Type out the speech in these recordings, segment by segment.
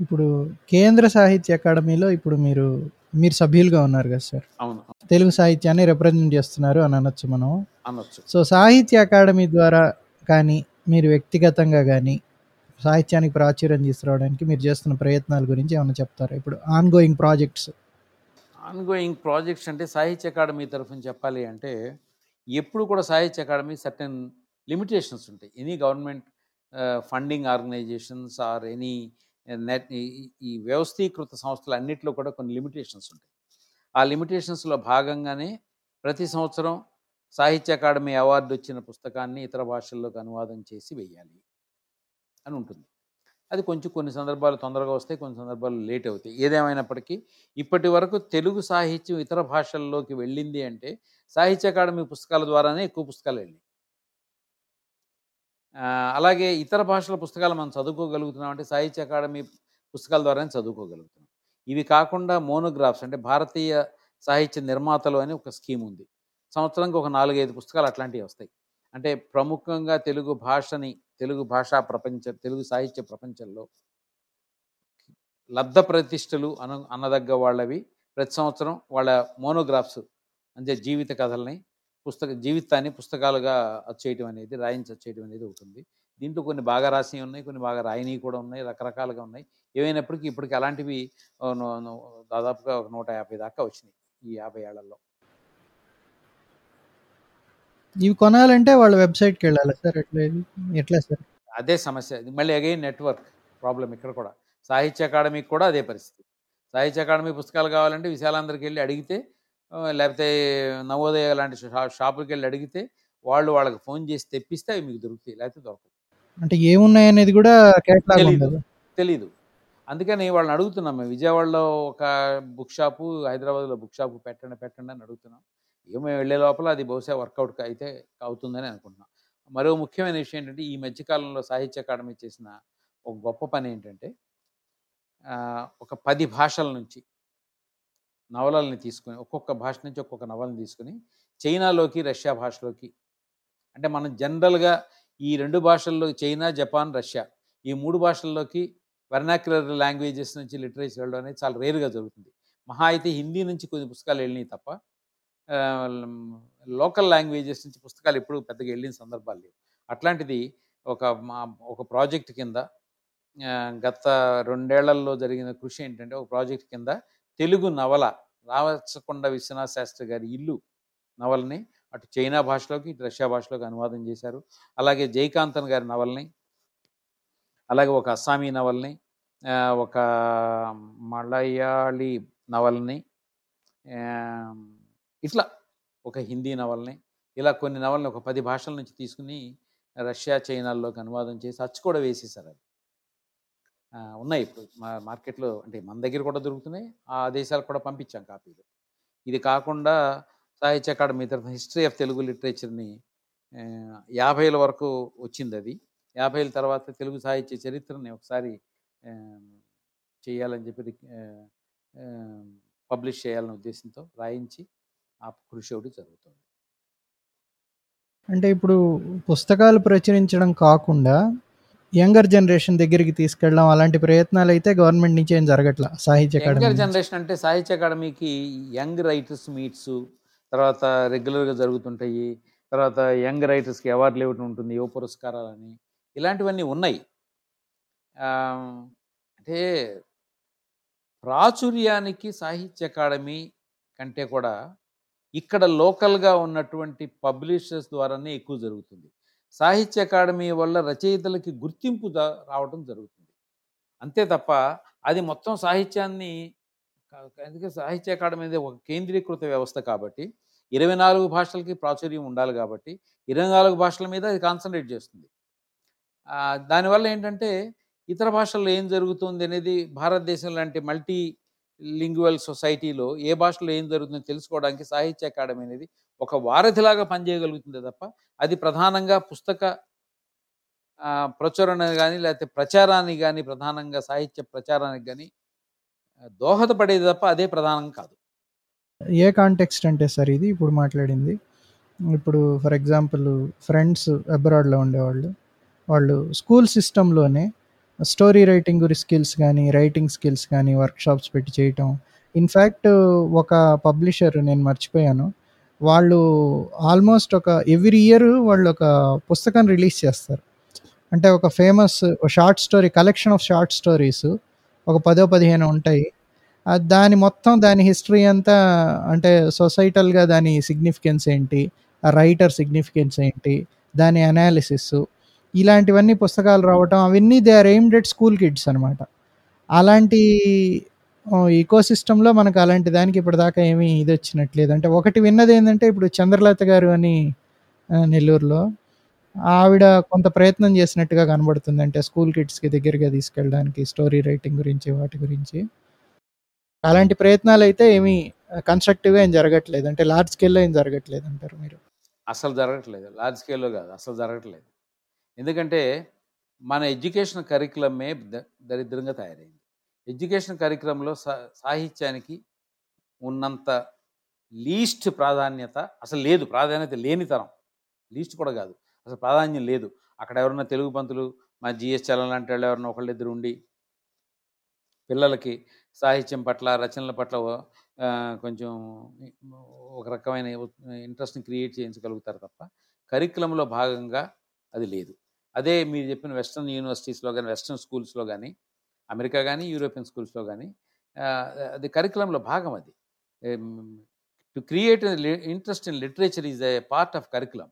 ఇప్పుడు కేంద్ర సాహిత్య అకాడమీలో ఇప్పుడు మీరు మీరు సభ్యులుగా ఉన్నారు కదా సార్. అవును. తెలుగు సాహిత్యాన్ని రిప్రజెంట్ చేస్తున్నారు అని అనొచ్చు మనం. అనొచ్చు. సో సాహిత్య అకాడమీ ద్వారా కానీ మీరు వ్యక్తిగతంగా కానీ సాహిత్యానికి ప్రాచుర్యం తీసుకురావడానికి మీరు చేస్తున్న ప్రయత్నాల గురించి ఏమైనా చెప్తారా? ఇప్పుడు ongoing projects ongoing projects అంటే సాహిత్య అకాడమీ తరఫున చెప్పాలి అంటే ఎప్పుడు కూడా సాహిత్య అకాడమీ సర్టెన్ లిమిటేషన్స్ ఉంటాయి. Any government funding organisations or any net ఈ వ్యవస్థీకృత సంస్థలు అన్నింటిలో కూడా కొన్ని లిమిటేషన్స్ ఉంటాయి. ఆ లిమిటేషన్స్లో భాగంగానే ప్రతి సంవత్సరం సాహిత్య అకాడమీ అవార్డు వచ్చిన పుస్తకాన్ని ఇతర భాషల్లోకి అనువాదం చేసి వెయ్యాలి అని ఉంటుంది. అది కొంచెం కొన్ని సందర్భాలు తొందరగా వస్తాయి కొన్ని సందర్భాలు లేట్ అవుతాయి. ఏదేమైనప్పటికీ ఇప్పటి వరకు తెలుగు సాహిత్యం ఇతర భాషల్లోకి వెళ్ళింది అంటే సాహిత్య అకాడమీ పుస్తకాల ద్వారానే ఎక్కువ పుస్తకాలు వెళ్ళి అలాగే ఇతర భాషల పుస్తకాలు మనం చదువుకోగలుగుతున్నాం. అంటే సాహిత్య అకాడమీ పుస్తకాల ద్వారానే చదువుకోగలుగుతున్నాం. ఇవి కాకుండా మోనోగ్రాఫ్స్ అంటే భారతీయ సాహిత్య నిర్మాతలు అని ఒక స్కీమ్ ఉంది. సంవత్సరానికి ఒక నాలుగైదు పుస్తకాలు అట్లాంటివి వస్తాయి. అంటే ప్రముఖంగా తెలుగు భాషని తెలుగు భాషా ప్రపంచ తెలుగు సాహిత్య ప్రపంచంలో లబ్ధ ప్రతిష్టలు అన అన్నదగ్గ వాళ్ళవి. ప్రతి సంవత్సరం వాళ్ళ మోనోగ్రాఫ్స్ అంటే జీవిత కథల్ని పుస్తక జీవితాన్ని పుస్తకాలుగా వచ్చేయటం అనేది రాయించి వచ్చేయటం అనేది ఉంటుంది దీంట్లో కొన్ని బాగా రాసి ఉన్నాయి కొన్ని బాగా రాయనివి కూడా ఉన్నాయి రకరకాలుగా ఉన్నాయి. ఏమైనప్పటికీ ఇప్పటికి అలాంటివి దాదాపుగా ఒక నూట యాభై దాకా వచ్చినాయి ఈ యాభై ఏళ్ళలో. ఇవి కొనాలంటే వాళ్ళ వెబ్సైట్కి వెళ్ళాలి సార్? ఎట్లా? ఎట్లా సార్? అదే సమస్య. మళ్ళీ అగైన్ నెట్వర్క్ ప్రాబ్లం ఇక్కడ కూడా. సాహిత్య అకాడమీకి కూడా అదే పరిస్థితి. సాహిత్య అకాడమీ పుస్తకాలు కావాలంటే విశాలాంధ్రకి వెళ్ళి అడిగితే లేకపోతే నవోదయ లాంటి షాపులకి వెళ్ళి అడిగితే వాళ్ళు వాళ్ళకి ఫోన్ చేసి తెప్పిస్తే అవి మీకు దొరుకుతాయి లేకపోతే దొరకవు. అంటే ఏమున్నాయి అనేది కూడా కేటలాగ్ తెలీదు అందుకని వాళ్ళని అడుగుతున్నాం మేము. విజయవాడలో ఒక బుక్ షాపు హైదరాబాద్లో బుక్ షాపు పెట్టండి పెట్టండి అని అడుగుతున్నాం. ఇక మేము వెళ్ళే లోపల అది బహుశా వర్కౌట్ అయితే అవుతుందని అనుకుంటున్నాం. మరో ముఖ్యమైన విషయం ఏంటంటే ఈ మధ్యకాలంలో సాహిత్య అకాడమీ చేసిన ఒక గొప్ప పని ఏంటంటే ఒక పది భాషల నుంచి నవలల్ని తీసుకొని ఒక్కొక్క భాష నుంచి ఒక్కొక్క నవలని తీసుకొని చైనాలోకి రష్యా భాషలోకి. అంటే మనం జనరల్గా ఈ రెండు భాషల్లో చైనా జపాన్ రష్యా ఈ మూడు భాషల్లోకి వెర్నాక్యులర్ లాంగ్వేజెస్ నుంచి లిటరేచర్ వెళ్ళడం అనేది చాలా రేరుగా జరుగుతుంది. మహా అయితే హిందీ నుంచి కొన్ని పుస్తకాలు వెళ్ళినాయి తప్ప లోకల్ లాంగ్వేజెస్ నుంచి పుస్తకాలు ఎప్పుడు పెద్దగా వెళ్ళిన సందర్భాలు లేవు. అట్లాంటిది ఒక ఒక ప్రాజెక్ట్ కింద గత రెండేళ్ళలో జరిగిన కృషి ఏంటంటే ఒక ప్రాజెక్ట్ కింద తెలుగు నవల రావచ్చకొండ విశ్వనాథ శాస్త్రి గారి ఇల్లు నవల్ని అటు చైనా భాషలోకి ఇటు రష్యా భాషలోకి అనువాదం చేశారు. అలాగే జయకాంతన్ గారి నవల్ని అలాగే ఒక అస్సామీ నవల్ని ఒక మలయాళీ నవల్ని ఇట్లా ఒక హిందీ నవల్ని ఇలా కొన్ని నవల్ని ఒక పది భాషల నుంచి తీసుకుని రష్యా చైనాల్లోకి అనువాదం చేసి అచ్చు కూడా వేసేసారు అది. ఉన్నాయి. ఇప్పుడు మా మార్కెట్లో అంటే మన దగ్గర కూడా దొరుకుతున్నాయి. ఆ దేశాలకు కూడా పంపించాం కాపీలు. ఇది కాకుండా సాహిత్య అకాడమీ తరఫున హిస్టరీ ఆఫ్ తెలుగు లిటరేచర్ని యాభైల వరకు వచ్చింది అది యాభైల తర్వాత తెలుగు సాహిత్య చరిత్రని ఒకసారి చేయాలని చెప్పి పబ్లిష్ చేయాలనే ఉద్దేశంతో రాయించి ఆ కృషి ఒకటి జరుగుతుంది. అంటే ఇప్పుడు పుస్తకాలు ప్రచురించడం కాకుండా యంగర్ జనరేషన్ దగ్గరికి తీసుకెళ్ళడం అలాంటి ప్రయత్నాలు అయితే గవర్నమెంట్ నుంచి ఏం జరగట్లా? సాహిత్య అకాడమీ యంగర్. జనరేషన్ అంటే సాహిత్య అకాడమీకి యంగ్ రైటర్స్ మీట్స్ తర్వాత రెగ్యులర్గా జరుగుతుంటాయి తర్వాత యంగ్ రైటర్స్కి అవార్డులు ఇవ్వటం ఉంటుంది యువ పురస్కారాలని ఇలాంటివన్నీ ఉన్నాయి. అంటే ప్రాచుర్యానికి సాహిత్య అకాడమీ కంటే కూడా ఇక్కడ లోకల్గా ఉన్నటువంటి పబ్లిషర్స్ ద్వారానే ఎక్కువ జరుగుతుంది. సాహిత్య అకాడమీ వల్ల రచయితలకి గుర్తింపు రావడం జరుగుతుంది. అంతే తప్ప అది మొత్తం సాహిత్యాన్ని ఎందుకంటే అందుకే సాహిత్య అకాడమీ అనేది ఒక కేంద్రీకృత వ్యవస్థ కాబట్టి ఇరవై నాలుగు భాషలకి ప్రాచుర్యం ఉండాలి కాబట్టి ఇరవై నాలుగు భాషల మీద అది కాన్సన్ట్రేట్ చేస్తుంది. దానివల్ల ఏంటంటే ఇతర భాషల్లో ఏం జరుగుతుంది అనేది భారతదేశం లాంటి మల్టీ లింగ్వల్ సొసైటీలో ఏ భాషలో ఏం జరుగుతుందో తెలుసుకోవడానికి సాహిత్య అకాడమీ అనేది ఒక వారధిలాగా పనిచేయగలుగుతుంది తప్ప అది ప్రధానంగా పుస్తక ప్రచురణ కానీ లేకపోతే ప్రచారానికి కానీ ప్రధానంగా సాహిత్య ప్రచారానికి కానీ దోహదపడేది తప్ప అదే ప్రధానం కాదు. ఏ కాంటెక్స్ట్ అంటే సార్ ఇది? ఇప్పుడు మాట్లాడింది. ఇప్పుడు ఫర్ ఎగ్జాంపుల్ ఫ్రెండ్స్ అబ్రాడ్లో ఉండేవాళ్ళు. వాళ్ళు స్కూల్ సిస్టంలోనే స్టోరీ రైటింగ్ గురి స్కిల్స్ కానీ రైటింగ్ స్కిల్స్ కానీ వర్క్షాప్స్ పెట్టి చేయటం. ఇన్ఫ్యాక్ట్ ఒక పబ్లిషర్ నేను మర్చిపోయాను. వాళ్ళు ఆల్మోస్ట్ ఒక ఎవ్రీ ఇయర్ వాళ్ళు ఒక పుస్తకం రిలీజ్ చేస్తారు. అంటే ఒక famous short story collection of short stories ఒక పదో పదిహేను ఉంటాయి. దాని మొత్తం దాని హిస్టరీ అంతా అంటే సొసైటల్గా దాని సిగ్నిఫికెన్స్ ఏంటి? ఆ రైటర్ సిగ్నిఫికెన్స్ ఏంటి? దాని అనాలిసిస్ ఇలాంటివన్నీ పుస్తకాలు రావటం అవన్నీ they are aimed at school kids అనమాట అలాంటి ఈకో సిస్టంలో మనకు అలాంటి దానికి ఇప్పటిదాకా ఏమీ ఇది వచ్చినట్లేదు. అంటే ఒకటి విన్నది ఏంటంటే ఇప్పుడు చంద్రలత గారు అని నెల్లూరులో ఆవిడ కొంత ప్రయత్నం చేసినట్టుగా కనబడుతుంది. అంటే స్కూల్ కిడ్స్కి దగ్గరగా తీసుకెళ్ళడానికి స్టోరీ రైటింగ్ గురించి వాటి గురించి. అలాంటి ప్రయత్నాలు అయితే ఏమీ కన్స్ట్రక్టివ్గా ఏం జరగట్లేదు. అంటే లార్జ్ స్కేల్లో ఏం జరగట్లేదు అంటారు మీరు? అసలు జరగట్లేదు. లార్జ్ స్కేల్లో కాదు అసలు జరగట్లేదు. ఎందుకంటే మన ఎడ్యుకేషన్ కరికులమే దరిద్రంగా తయారైంది. ఎడ్యుకేషన్ కార్యక్రమంలో సా సాహిత్యానికి ఉన్నంత లీస్ట్ ప్రాధాన్యత అసలు లేదు. ప్రాధాన్యత లేని తరం. లీస్ట్ కూడా కాదు. అసలు ప్రాధాన్యం లేదు. అక్కడ ఎవరన్నా తెలుగు పంతులు మా జిఎస్ చలం లాంటి వాళ్ళు ఎవరన్నా ఒకళ్ళిద్దరు ఉండి పిల్లలకి సాహిత్యం పట్ల రచనల పట్ల కొంచెం ఒక రకమైన ఇంట్రెస్ట్ని క్రియేట్ చేయించగలుగుతారు తప్ప కరికులంలో భాగంగా అది లేదు. అదే మీరు చెప్పిన వెస్ట్రన్ యూనివర్సిటీస్లో కానీ వెస్ట్రన్ స్కూల్స్లో కానీ అమెరికా కానీ యూరోపియన్ స్కూల్స్లో కానీ అది కరికులంలో భాగం అది. To create interest in literature is a part of curriculum.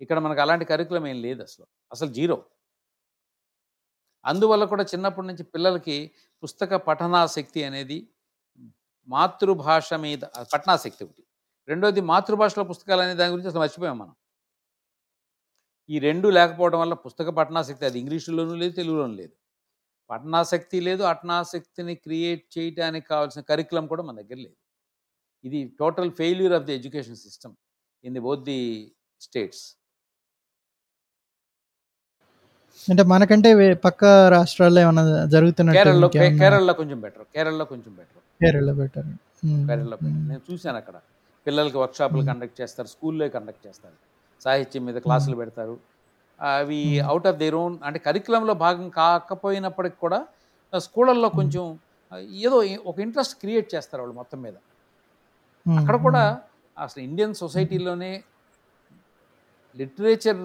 ఇక్కడ మనకు అలాంటి కరికులం ఏం లేదు అసలు. అసలు జీరో. అందువల్ల కూడా చిన్నప్పటి నుంచి పిల్లలకి పుస్తక పఠనాశక్తి అనేది మాతృభాష మీద పఠనాశక్తి ఒకటి. రెండోది మాతృభాషలో పుస్తకాలు అనే దాని గురించి అసలు మర్చిపోయాం మనం. ఈ రెండు లేకపోవడం వల్ల పుస్తక పఠనాశక్తి అది ఇంగ్లీషులోనూ లేదు తెలుగులోనూ లేదు. పఠనాసక్తి లేదు అటనాసక్తిని క్రియేట్ చేయడానికి కావాల్సిన కరికులం కూడా మన దగ్గర లేదు. ఇది total failure of the education system in the both the states. అంటే మనకంటే పక్క రాష్ట్రాల్లో ఏమైనా జరుగుతున్నట్టు కేరళలో కేరళలో కొంచెం బెటర్ కేరళలో కొంచెం బెటర్. కేరళ బెటర్. కేరళలో. నేను చూశాను అక్కడ. పిల్లలకి వర్క్షాపులు కండక్ట్ చేస్తారు స్కూల్లో కండక్ట్ చేస్తారు. సాహిత్యం మీద క్లాసులు పెడతారు. అవి అవుట్ ఆఫ్ దేర్ ఓన్ అంటే కరికులంలో భాగం కాకపోయినప్పటికి కూడా స్కూళ్ళల్లో కొంచెం ఏదో ఒక ఇంట్రెస్ట్ క్రియేట్ చేస్తారు వాళ్ళు మొత్తం మీద. అక్కడ కూడా అసలు Indian సొసైటీలోనే literature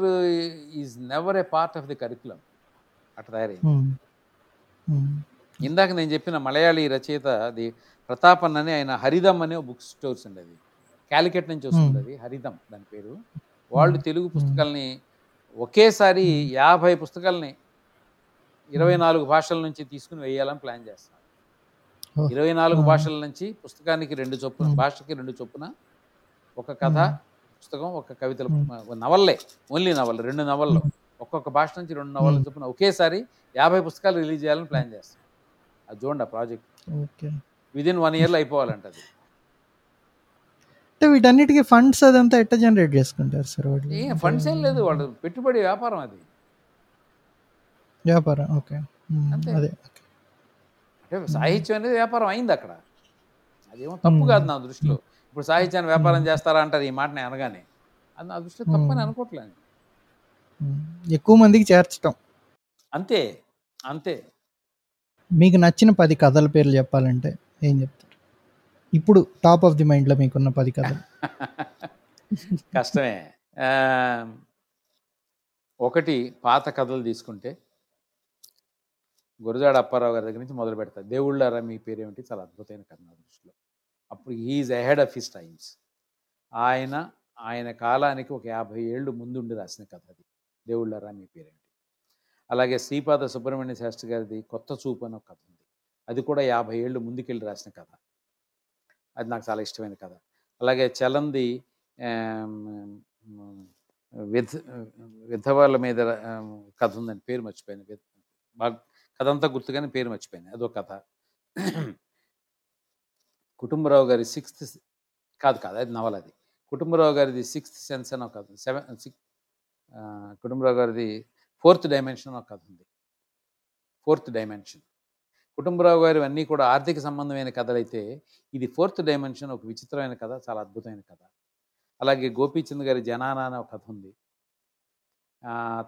is never a part of the curriculum అట్లా తయారైంది. ఇందాక నేను చెప్పిన మలయాళీ రచయిత అది ప్రతాపన్ అని ఆయన హరిదం అనే బుక్ స్టోర్స్ ఉండేది. క్యాలికట్ నుంచి వస్తుంది అది హరిదం దాని పేరు. వాళ్ళు తెలుగు పుస్తకాలని ఒకేసారి యాభై పుస్తకాలని ఇరవై నాలుగు భాషల నుంచి తీసుకుని వేయాలని ప్లాన్ Oh. ఇరవై నాలుగు. భాషల నుంచి పుస్తకానికి రెండు చొప్పున. భాషకి రెండు చొప్పున ఒక కథ. పుస్తకం ఒక కవితలు. నవల్లే ఓన్లీ నవల్ రెండు నవల్లో ఒక్కొక్క భాష నుంచి రెండు నవల Hmm. చొప్పున ఒకేసారి యాభై పుస్తకాలు రిలీజ్ చేయాలని ప్లాన్ చేస్తాం అది చూడండి ఆ ప్రాజెక్ట్ విదిన్ వన్ ఇయర్లో అయిపోవాలంట అది వీటన్నిటికీ ఫండ్స్ అదంతా ఎట్లా జనరేట్ చేసుకుంటారు సార్ వాళ్ళు? ఏ ఫండ్స్ ఏం లేదు వాళ్ళు పెట్టుబడి వ్యాపారం అది. వ్యాపారం ఓకే మ్మ్. అంతే. అదే అంటే సాహిత్యం అనేది వ్యాపారం అయింది అక్కడ. అదేమో తప్పు Hmm. కాదు నా దృష్టిలో. ఇప్పుడు సాహిత్యాన్ని వ్యాపారం చేస్తారా అంటారు ఈ మాటని అనగానే. అది నా దృష్టిలో తప్పని Hmm. అనుకోవట్లేదు. ఎక్కువ మందికి చేర్చడం అంతే అంతే. మీకు నచ్చిన పది కథల పేర్లు చెప్పాలంటే ఏం చెప్తారు? ఇప్పుడు టాప్ ఆఫ్ ది మైండ్లో మీకున్న పది కథలు. కష్టమే. ఒకటి పాత కథలు తీసుకుంటే గురజాడ అప్పారావు గారి దగ్గర నుంచి మొదలు పెడతారు దేవుళ్ళారా మీ పేరేమిటి? చాలా అద్భుతమైన కథ నా దృష్టిలో. అప్పుడు he's ahead of his times ఆయన ఆయన కాలానికి ఒక యాభై ఏళ్ళు ముందుండి రాసిన కథ అది. దేవుళ్ళారా మీ పేరేమిటి? అలాగే శ్రీపాద సుబ్రహ్మణ్య శాస్త్రి గారిది కొత్త చూపు అని ఒక కథ ఉంది. అది కూడా యాభై ఏళ్ళు ముందుకెళ్ళి రాసిన కథ. అది నాకు చాలా ఇష్టమైన కథ. అలాగే చలంది విధ విధవాళ్ళ మీద కథ ఉందని పేరు మర్చిపోయాను. కథ అంతా గుర్తుగానే పేరు మర్చిపోయాను. అదో కథ. కుటుంబరావు గారి సిక్స్త్ కాదు కాదు అది నవల అది. కుటుంబరావు గారిది సిక్స్త్ సెన్స్ అని ఒక కథ సెవెన్ సిక్స్ కుటుంబరావు గారిది ఫోర్త్ డైమెన్షన్ అని ఒక కథ ఉంది. Fourth dimension. కుటుంబరావు గారి అన్నీ కూడా ఆర్థిక సంబంధమైన కథలైతే ఇది ఫోర్త్ డైమెన్షన్ ఒక విచిత్రమైన కథ చాలా అద్భుతమైన కథ. అలాగే గోపీచంద్ గారి జనానా అనే ఒక కథ ఉంది.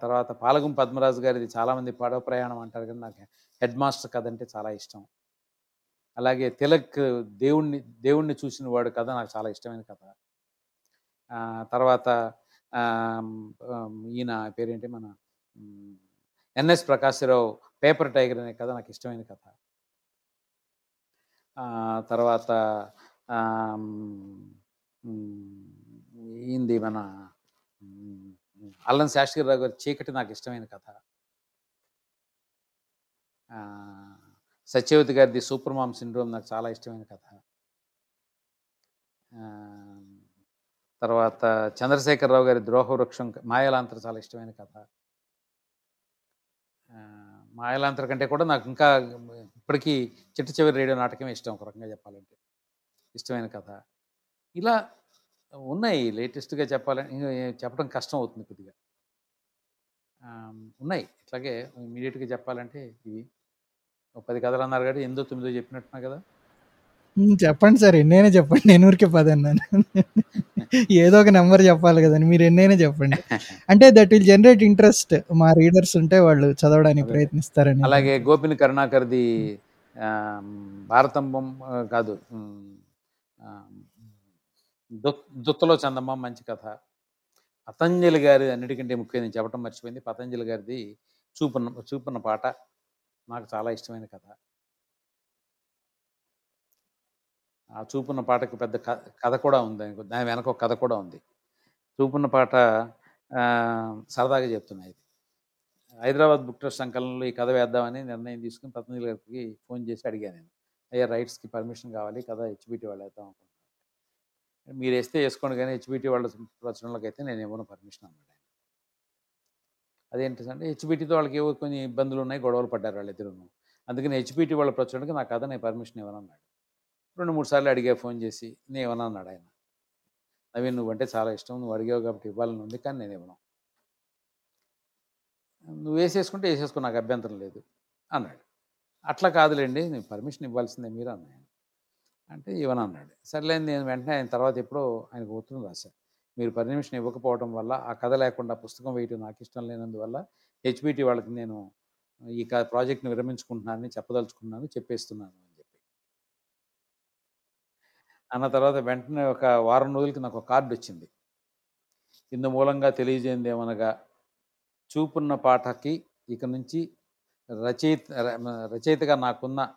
తర్వాత పాలగం పద్మరాజు గారిది చాలామంది పడవ ప్రయాణం అంటారు కానీ నాకు హెడ్ మాస్టర్ కథ అంటే చాలా ఇష్టం. అలాగే తిలక్ దేవుణ్ణి దేవుణ్ణి చూసిన వాడు కథ నాకు చాలా ఇష్టమైన కథ. తర్వాత ఈయన పేరేంటి మన ఎన్ఎస్ ప్రకాశ్రావు పేపర్ టైగర్ అనే కథ నాకు ఇష్టమైన కథ. తర్వాత ఏంది మన అల్లం శాస్త్రి రావు గారి చీకటి నాకు ఇష్టమైన కథ. సత్యవతి గారిది సూపర్ మామ్ సిండ్రోమ్ నాకు చాలా ఇష్టమైన కథ. తర్వాత చంద్రశేఖరరావు గారి ద్రోహవృక్షం మాయలాంతర చాలా ఇష్టమైన కథ. మాయలాంతర కంటే కూడా నాకు ఇంకా ఇప్పటికీ చిట్ట చివరి రేడియో నాటకమే ఇష్టం ఒక రకంగా చెప్పాలంటే. ఇష్టమైన కథ. ఇలా ఉన్నాయి లేటెస్ట్గా చెప్పాలని చెప్పడం కష్టం అవుతుంది కొద్దిగా. ఉన్నాయి. ఇట్లాగే ఇమీడియట్గా చెప్పాలంటే ఇవి. ఒక పది కథలు అన్నారు కాబట్టి ఎనిమిదో తొమ్మిదో చెప్పినట్టున్నా కదా? చెప్పండి సార్ ఎన్నైనా చెప్పండి. నేను ఊరికే పది అన్నాను ఏదో ఒక నెంబర్ చెప్పాలి కదండి. మీరు ఎన్నైనా చెప్పండి. అంటే దట్ విల్ జనరేట్ ఇంట్రెస్ట్ మా రీడర్స్ ఉంటే వాళ్ళు చదవడానికి. ప్రయత్నిస్తారని. అలాగే గోపిని కరుణాకర్ది భారతంబం కాదు దుత్తలో చందమ్మ మంచి కథ. పతంజలి గారి అన్నిటికంటే ముఖ్యం నేను చెప్పడం మర్చిపోయింది. పతంజలి గారిది చూపున్న చూపున్న పాట. నాకు చాలా ఇష్టమైన కథ. ఆ చూపున్న పాటకు పెద్ద కథ కూడా ఉంది. దాని వెనక ఒక కథ కూడా ఉంది. చూపున్న పాట సరదాగా చెప్తున్నాయి ఇది. హైదరాబాద్ బుక్ ట్రస్ట్ సంకలనంలో ఈ కథ వేద్దామని నిర్ణయం తీసుకుని పతంజలి గారికి ఫోన్ చేసి అడిగాను నేను. అయ్యా రైట్స్కి పర్మిషన్ కావాలి కథ హెచ్బిటి వాళ్ళు వేద్దాం అనుకుంటున్నాను మీరు వేస్తే వేసుకోండి కానీ హెచ్బిటి వాళ్ళ రచనలకు అయితే నేను ఏమైనా పర్మిషన్ అన్నాడు ఆయన. అదేంటంటే హెచ్బిటితో వాళ్ళకి ఏవో కొన్ని ఇబ్బందులు ఉన్నాయి గొడవలు పడ్డారు వాళ్ళిద్దరూ అందుకని హెచ్బిటి వాళ్ళ ప్రచురణకి నా కథ నేను పర్మిషన్ ఇవ్వనన్నాడు. రెండు మూడు సార్లు అడిగా ఫోన్ చేసి నేను ఇవ్వనన్నాడు ఆయన. నవీన్ నువ్వంటే చాలా ఇష్టం నువ్వు అడిగావు కాబట్టి ఇవ్వాలని ఉంది కానీ నేను ఇవ్వను. నువ్వు వేసేసుకుంటే వేసేసుకో నాకు అభ్యంతరం లేదు అన్నాడు. అట్లా కాదులేండి నేను పర్మిషన్ ఇవ్వాల్సిందే మీరు అన్నాను అంటే ఇవ్వను అన్నాడు. సర్లే నేను వెంటనే ఆయన తర్వాత ఎప్పుడో ఆయనకు ఉత్తరం రాశాను మీరు పర్మిషన్ ఇవ్వకపోవడం వల్ల ఆ కథ లేకుండా పుస్తకం వేయటం నాకు ఇష్టం లేనందువల్ల హెచ్పిటి వాళ్ళకి నేను ఈ ప్రాజెక్ట్ని విరమించుకుంటున్నానని చెప్పదలుచుకున్నాను చెప్పేస్తున్నాను అన్న తర్వాత వెంటనే ఒక వారం రోజులకి నాకు ఒక కార్డు వచ్చింది. ఇందు మూలంగా తెలియజేయింది ఏమనగా చూపున్న పాటకి ఇక నుంచి రచయిత రచయితగా నాకున్న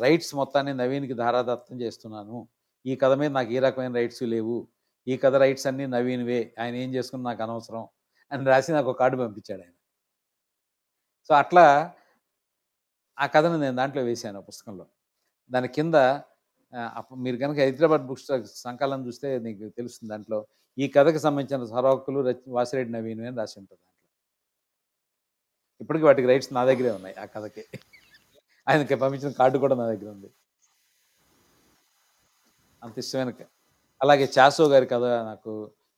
రైట్స్ మొత్తాన్ని నవీన్కి ధారాదత్తం చేస్తున్నాను. ఈ కథ మీద నాకు ఏ రకమైన రైట్స్ లేవు. ఈ కథ రైట్స్ అన్నీ నవీన్వే. ఆయన ఏం చేసుకుని నాకు అనవసరం అని రాసి నాకు ఒక కార్డు పంపించాడు ఆయన. సో అట్లా ఆ కథను నేను దాంట్లో వేశాను ఆ పుస్తకంలో. దాని కింద మీరు కనుక హైదరాబాద్ బుక్ స్టాక్ సంకలనం చూస్తే నీకు తెలుస్తుంది దాంట్లో. ఈ కథకు సంబంధించిన సరోకులు వాసిరెడ్డి నవీన్ అని రాసి ఉంటుంది దాంట్లో. ఇప్పటికీ వాటికి రైట్స్ నా దగ్గరే ఉన్నాయి ఆ కథకి. ఆయనకి పంపించిన కార్డు కూడా నా దగ్గర ఉంది. అంత ఇష్టమైన అలాగే చాసో గారి కథ నాకు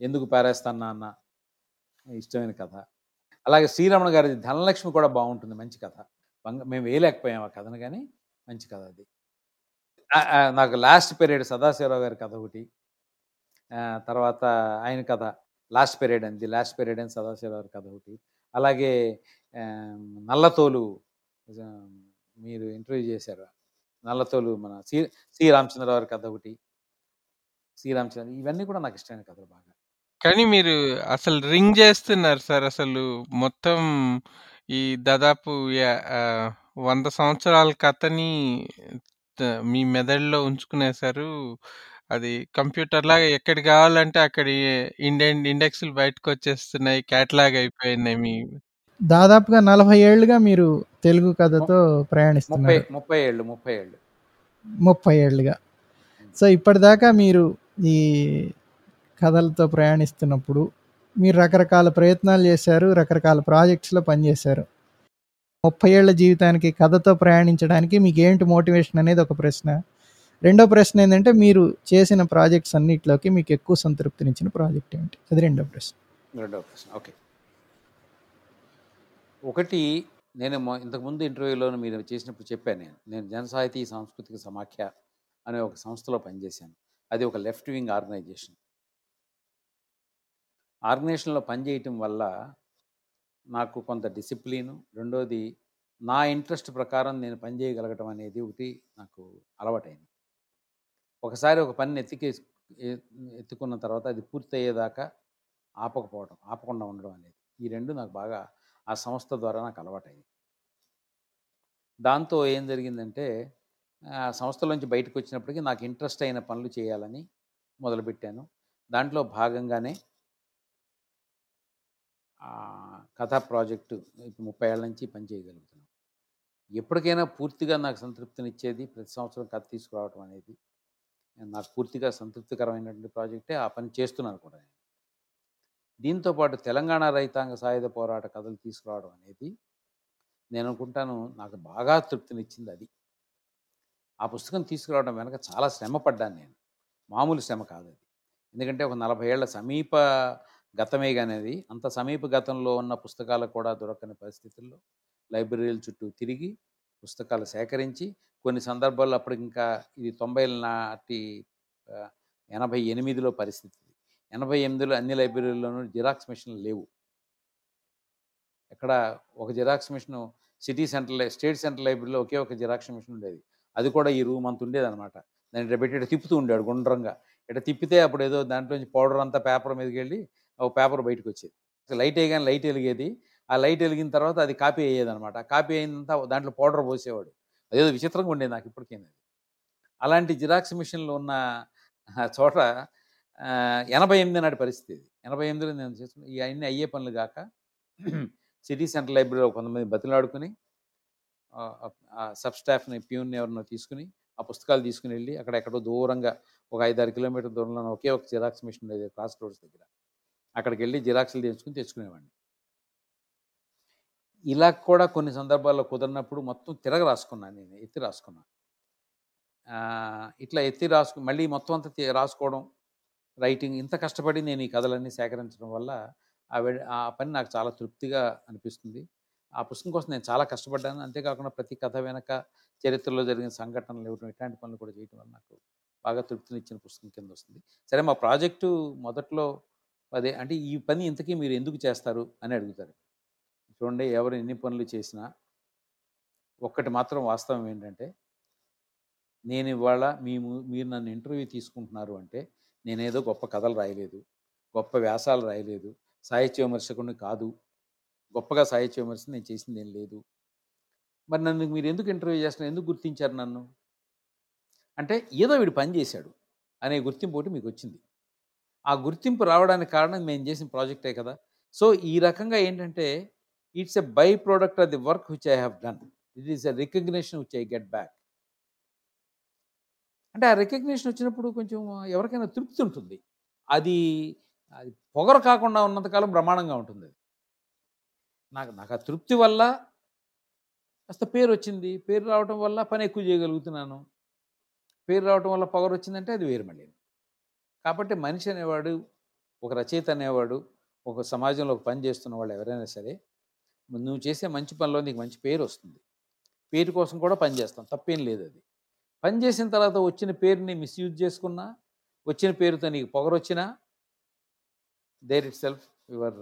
ఎందుకు పారేస్తానా అన్న ఇష్టమైన కథ. అలాగే శ్రీరమణ గారి ధనలక్ష్మి కూడా బాగుంటుంది మంచి కథ. మేము వేయలేకపోయాం ఆ కథను కానీ మంచి కథ అది. నాకు లాస్ట్ పీరియడ్ సదాశివరావు గారి కథ ఒకటి తర్వాత ఆయన కథ లాస్ట్ పీరియడ్ అంది లాస్ట్ పీరియడ్ అని సదాశివరావు కథ ఒకటి. అలాగే నల్లతోలు మీరు ఇంటర్వ్యూ చేశారు. నల్లతోలు మన సి సి రామచంద్రరావు గారి కథ ఒకటి. సి రామచంద్ర ఇవన్నీ కూడా నాకు ఇష్టమైన కథలు బాగా. కానీ మీరు అసలు రింగ్ చేస్తున్నారు సార్ అసలు మొత్తం ఈ దాదాపు వంద సంవత్సరాల కథని మీ మెదడులో ఉంచుకునేసారు. అది కంప్యూటర్ లాగా ఎక్కడికి కావాలంటే అక్కడ ఇండెక్స్లు బయటకు వచ్చేస్తున్నాయి క్యాటలాగ్ అయిపోయినాయి మీ దాదాపుగా నలభై ఏళ్ళుగా మీరు తెలుగు కథతో ముప్పై ప్రయాణిస్తున్నారు. ముప్పై ఏళ్ళు ముప్పై ఏళ్ళు. ముప్పై ఏళ్ళుగా. సో ఇప్పటిదాకా మీరు ఈ కథలతో ప్రయాణిస్తున్నప్పుడు మీరు రకరకాల ప్రయత్నాలు చేశారు రకరకాల ప్రాజెక్ట్స్లో పనిచేశారు. ముప్పై ఏళ్ళ జీవితానికి కథతో ప్రయాణించడానికి మీకు ఏంటి మోటివేషన్ అనేది ఒక ప్రశ్న. రెండో ప్రశ్న ఏంటంటే మీరు చేసిన ప్రాజెక్ట్స్ అన్నిటిలోకి మీకు ఎక్కువ సంతృప్తినిచ్చిన ప్రాజెక్ట్ ఏంటి? అది రెండో ప్రశ్న. రెండవ ప్రశ్న ఓకే. ఒకటి నేను ఇంతకుముందు ఇంటర్వ్యూలో మీరు చేసినప్పుడు చెప్పాను నేను. నేను జనసాహితీ సాంస్కృతిక సమాఖ్య అనే ఒక సంస్థలో పనిచేశాను. అది ఒక లెఫ్ట్ వింగ్ ఆర్గనైజేషన్. ఆర్గనైజేషన్లో పనిచేయటం వల్ల నాకు కొంత డిసిప్లిను. రెండోది నా ఇంట్రెస్ట్ ప్రకారం నేను పని చేయగలగటం అనేది ఒకటి నాకు అలవాటైంది. ఒకసారి ఒక పనిని ఎత్తికే ఎత్తుకున్న తర్వాత అది పూర్తయ్యేదాకా ఆపకపోవడం ఆపకుండా ఉండడం అనేది ఈ రెండు నాకు బాగా ఆ సంస్థ ద్వారా నాకు అలవాటైంది. దాంతో ఏం జరిగిందంటే ఆ సంస్థలోంచి బయటకు వచ్చినప్పటికీ నాకు ఇంట్రెస్ట్ అయిన పనులు చేయాలని మొదలుపెట్టాను. దాంట్లో భాగంగానే కథా ప్రాజెక్టు ఇప్పుడు ముప్పై ఏళ్ళ నుంచి పనిచేయగలుగుతున్నాను ఎప్పటికైనా పూర్తిగా నాకు సంతృప్తినిచ్చేది ప్రతి సంవత్సరం కథ తీసుకురావడం అనేది. నాకు పూర్తిగా సంతృప్తికరమైనటువంటి ప్రాజెక్టే ఆ పని చేస్తున్నాను కూడా నేను. దీంతో పాటు తెలంగాణ రైతాంగ సాయుధ పోరాట కథలు తీసుకురావడం అనేది నేను అనుకుంటాను నాకు బాగా తృప్తినిచ్చింది అది. ఆ పుస్తకం తీసుకురావడం వెనక చాలా శ్రమ పడ్డాను నేను. మామూలు శ్రమ కాదు అది. ఎందుకంటే ఒక నలభై ఏళ్ళ సమీప గతమే కానీ అది అంత సమీప గతంలో ఉన్న పుస్తకాలు కూడా దొరకని పరిస్థితుల్లో లైబ్రరీల చుట్టూ తిరిగి పుస్తకాలు సేకరించి కొన్ని సందర్భాల్లో అప్పటికి ఇంకా ఇది తొంభైల నాటి ఎనభై ఎనిమిదిలో పరిస్థితి. ఎనభై ఎనిమిదిలో అన్ని లైబ్రరీల్లోనూ జిరాక్స్ మిషన్లు లేవు. ఎక్కడ ఒక xerox machine city centre state centre లైబ్రరీలో ఒకే ఒక జిరాక్స్ మిషన్ ఉండేది. అది కూడా ఈ రూమ్ అంత ఉండేది అనమాట దాన్ని ఇట్లా పెట్టి ఇట్లా తిప్పుతూ ఉండాడు గుండ్రంగా. ఇట్లా తిప్పితే అప్పుడు ఏదో దాంట్లోంచి పౌడర్ అంతా పేపర్ మీదకి వెళ్ళి ఒక పేపర్ బయటకు వచ్చేది లైట్ వేయగానే లైట్ వెలిగేది. ఆ లైట్ వెలిగిన తర్వాత అది కాపీ అయ్యేది అనమాట కాపీ అయినంత దాంట్లో పౌడర్ పోసేవాడు. అదేదో విచిత్రంగా ఉండేది నాకు ఇప్పటికైనా. అలాంటి జిరాక్స్ మిషన్లు ఉన్న ఆ చోట ఎనభై ఎనిమిది నాటి పరిస్థితి ఇది. ఎనభై ఎనిమిదిలో నేను చేస్తున్న ఈ అన్ని అయ్యే పనులు కాక సిటీ సెంటర్ లైబ్రరీలో కొంతమంది బతిలాడుకుని సబ్ స్టాఫ్ని ప్యూన్ని ఎవరినో తీసుకుని ఆ పుస్తకాలు తీసుకుని వెళ్ళి అక్కడ ఎక్కడో దూరంగా ఒక ఐదారు కిలోమీటర్ దూరంలో ఒకే ఒక జిరాక్స్ మిషన్ ఉండేది క్రాస్ రోడ్స్ దగ్గర. అక్కడికి వెళ్ళి జిరాక్స్లు తెచ్చుకుని తెచ్చుకునేవాడిని. ఇలా కూడా కొన్ని సందర్భాల్లో కుదరినప్పుడు మొత్తం తిరగ రాసుకున్నాను నేను ఎత్తి రాసుకున్నాను. ఇట్లా ఎత్తి రాసుకు మళ్ళీ మొత్తం అంతా రాసుకోవడం రైటింగ్ ఇంత కష్టపడి నేను ఈ కథలన్నీ సేకరించడం వల్ల ఆ ఆ పని నాకు చాలా తృప్తిగా అనిపిస్తుంది. ఆ పుస్తకం కోసం నేను చాలా కష్టపడ్డాను. అంతేకాకుండా ప్రతి కథ వెనక చరిత్రలో జరిగిన సంఘటనలు ఇవ్వడం ఇట్లాంటి పనులు కూడా చేయటం వల్ల నాకు బాగా తృప్తినిచ్చిన పుస్తకం కింద వస్తుంది. సరే మా ప్రాజెక్టు మొదట్లో అదే అంటే ఈ పని ఇంతకీ మీరు ఎందుకు చేస్తారు అని అడుగుతారు. చూడండి ఎవరు ఎన్ని పనులు చేసినా ఒక్కటి మాత్రం వాస్తవం ఏంటంటే నేను ఇవాళ మీ మీరు నన్ను ఇంటర్వ్యూ తీసుకుంటున్నారు అంటే నేనేదో గొప్ప కథలు రాయలేదు గొప్ప వ్యాసాలు రాయలేదు సాహిత్య విమర్శకుడిని కాదు గొప్పగా సాహిత్య విమర్శ నేను చేసింది ఏం లేదు. మరి నన్ను మీరు ఎందుకు ఇంటర్వ్యూ చేస్తున్నారు? ఎందుకు గుర్తించారు నన్ను? అంటే ఏదో వీడు పని చేశాడు అనే గుర్తింపు ఒకటి మీకు వచ్చింది. ఆ గుర్తింపు రావడానికి కారణం మేము చేసిన ప్రాజెక్టే కదా. సో ఈ రకంగా ఏంటంటే it's a by product of the work which I have done. It is a recognition which I get back. అంటే ఆ రికగ్నేషన్ వచ్చినప్పుడు కొంచెం ఎవరికైనా తృప్తి ఉంటుంది. అది అది పొగరు కాకుండా ఉన్నంతకాలం బ్రహ్మాండంగా ఉంటుంది అది. నాకు నాకు ఆ తృప్తి వల్ల కాస్త పేరు వచ్చింది. పేరు రావటం వల్ల పని ఎక్కువ చేయగలుగుతున్నాను. పేరు రావటం వల్ల పొగరు వచ్చిందంటే అది వేరు మళ్ళీ. కాబట్టి మనిషి అనేవాడు ఒక రచయిత అనేవాడు ఒక సమాజంలో పని చేస్తున్న వాళ్ళు ఎవరైనా సరే నువ్వు చేసే మంచి పనిలో నీకు మంచి పేరు వస్తుంది. పేరు కోసం కూడా పని చేస్తాం. తప్పేం లేదు అది. పని చేసిన తర్వాత వచ్చిన పేరుని మిస్యూజ్ చేసుకున్నా వచ్చిన పేరుతో నీకు పొగరొచ్చినా దేర్ ఇట్ సెల్ఫ్ యువర్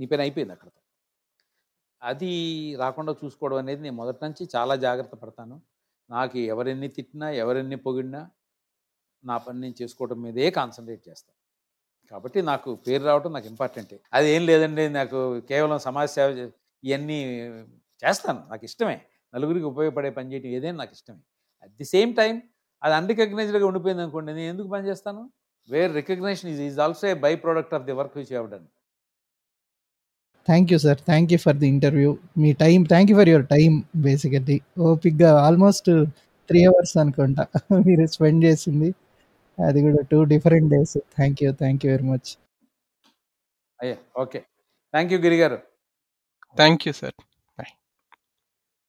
నీ పని అయిపోయింది అక్కడతో. అది రాకుండా చూసుకోవడం అనేది నేను మొదటి నుంచి చాలా జాగ్రత్త పడతాను. నాకు ఎవరెన్ని తిట్టినా ఎవరెన్ని పొగిడినా నా పని నేను చేసుకోవడం మీదే కాన్సన్ట్రేట్ చేస్తాను. కాబట్టి నాకు పేరు రావడం నాకు ఇంపార్టెంటే అది ఏం లేదండి నాకు కేవలం సమాజ సేవ చే- ఇవన్నీ చేస్తాను నాకు ఇష్టమే. నలుగురికి ఉపయోగపడే పని చేయడం ఏదైనా నాకు ఇష్టమే. అట్ ది సేమ్ టైం అది అన్రికగ్నైజ్డ్గా ఉండిపోయింది అనుకోండి నేను ఎందుకు పని చేస్తాను? Where recognition is is also a by product of the work which have done thank you sir thank you for the interview me time thank you for your time basically ఓపిక్గా almost three hours అనుకుంటా మీరు spend చేసింది. అది కూడా two different days thank you thank you very much అయ్యా okay thank you Giri garu thank you sir